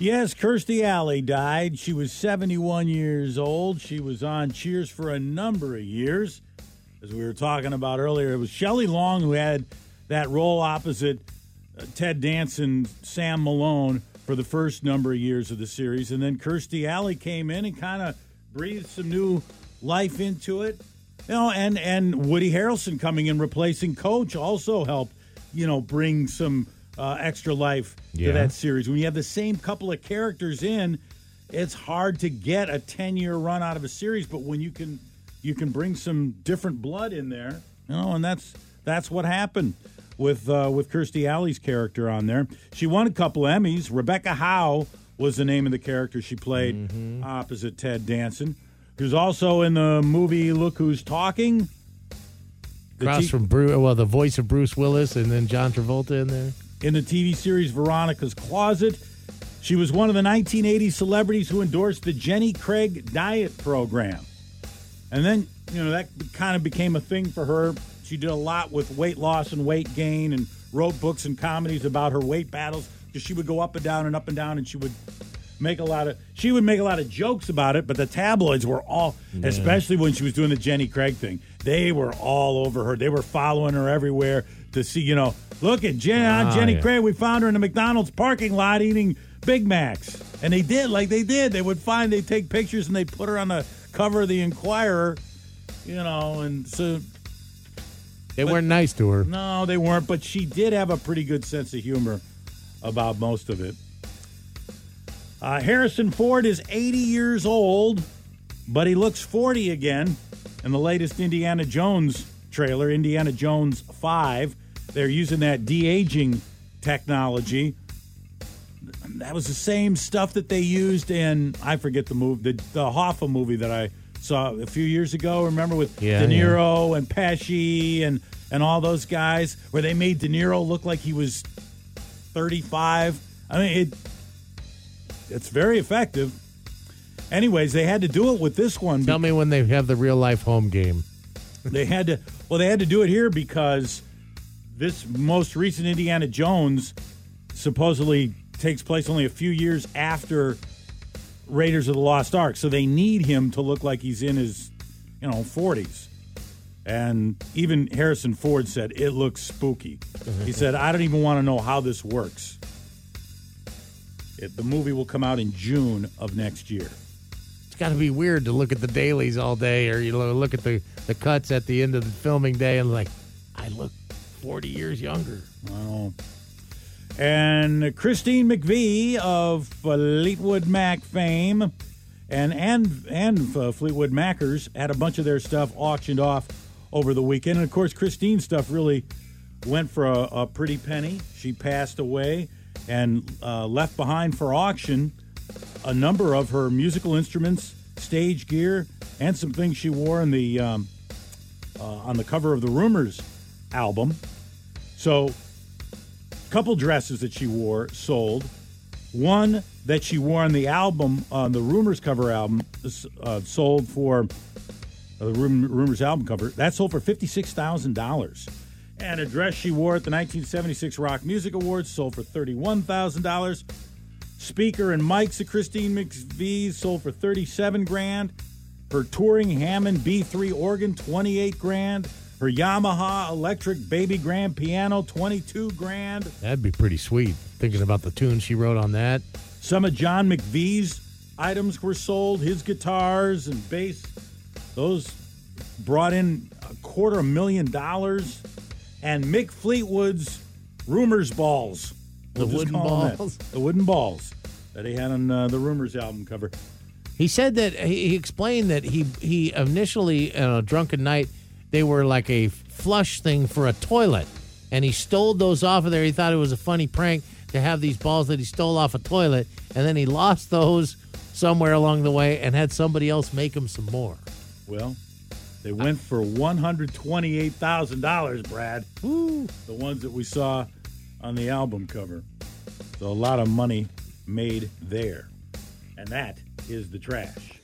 Yes, Kirstie Alley died. She was 71 years old. She was on Cheers for a number of years. As we were talking about earlier, it was Shelley Long who had that role opposite uh, Ted Danson, Sam Malone for the first number of years of the series. And then Kirstie Alley came in and kind of breathed some new life into it. You know, and, and Woody Harrelson coming in replacing Coach also helped, you know, bring some uh, extra life Yeah. to that series. When you have the same couple of characters in, it's hard to get a 10 year run out of a series, but when you can you can bring some different blood in there, you know, and that's that's what happened with uh, with Kirstie Alley's character on there. She won a couple Emmys. Rebecca Howe was the name of the character she played opposite Ted Danson. who's also in the movie Look Who's Talking. Across from Bruce, well, the voice of Bruce Willis, and then John Travolta in there. In the TV series Veronica's Closet. She was one of the 1980 celebrities who endorsed the Jenny Craig diet program. And then, you know, that kind of became a thing for her. She did a lot with weight loss and weight gain and wrote books and comedies about her weight battles because she would go up and down and up and down and she would make a lot of she would make a lot of jokes about it but the tabloids were all especially when she was doing the jenny craig thing they were all over her they were following her everywhere to see you know look at Jen, Ah, jenny yeah. craig we found her in the mcdonald's parking lot eating big macs and they did like they did they would find they take pictures and they put her on the cover of the inquirer you know and so They weren't nice to her. no, they weren't, but she did have a pretty good sense of humor about most of it. Uh, Harrison Ford is 80 years old, but he looks 40 again in the latest Indiana Jones trailer, Indiana Jones 5. They're using that de aging technology. That was the same stuff that they used in, I forget the movie, the, the Hoffa movie that I saw a few years ago. Remember with Yeah, De yeah. Niro and Pesci and, and all those guys, where they made De Niro look like he was 35. I mean, it it's very effective. Anyways, they had to do it with this one. Tell me when they have the real life home game. They had to well, they had to do it here because this most recent Indiana Jones supposedly takes place only a few years after Raiders of the Lost Ark. So they need him to look like he's in his, you know, 40s. And even Harrison Ford said it looks spooky. he said, "I don't even want to know how this works." It, the movie will come out in June of next year. Got to be weird to look at the dailies all day, or you know, look at the the cuts at the end of the filming day, and like, I look forty years younger. Well, and Christine McVie of Fleetwood Mac fame, and and and uh, Fleetwood Mackers had a bunch of their stuff auctioned off over the weekend. And of course, Christine's stuff really went for a, a pretty penny. She passed away and uh, left behind for auction a number of her musical instruments, stage gear, and some things she wore in the um, uh, on the cover of the Rumors album. So, a couple dresses that she wore sold. One that she wore on the album, on the Rumors cover album, uh, sold for uh, the Rumors album cover. That sold for fifty six thousand dollars. And a dress she wore at the 1976 Rock Music Awards sold for thirty-one thousand dollars. Speaker and mics of Christine McVie sold for thirty-seven grand. Her touring Hammond B3 organ, twenty-eight grand. Her Yamaha electric baby grand piano, twenty-two grand. That'd be pretty sweet. Thinking about the tune she wrote on that. Some of John McVie's items were sold. His guitars and bass, those brought in a quarter million dollars. And Mick Fleetwood's Rumors balls. The just wooden balls? The wooden balls that he had on uh, the Rumors album cover. He said that he he explained that he he initially on a drunken night they were like a flush thing for a toilet, and he stole those off of there. He thought it was a funny prank to have these balls that he stole off a toilet, and then he lost those somewhere along the way and had somebody else make him some more. Well, they went for one hundred twenty-eight thousand dollars, Brad. Woo. The ones that we saw on the album cover. So a lot of money made there, and that is the trash.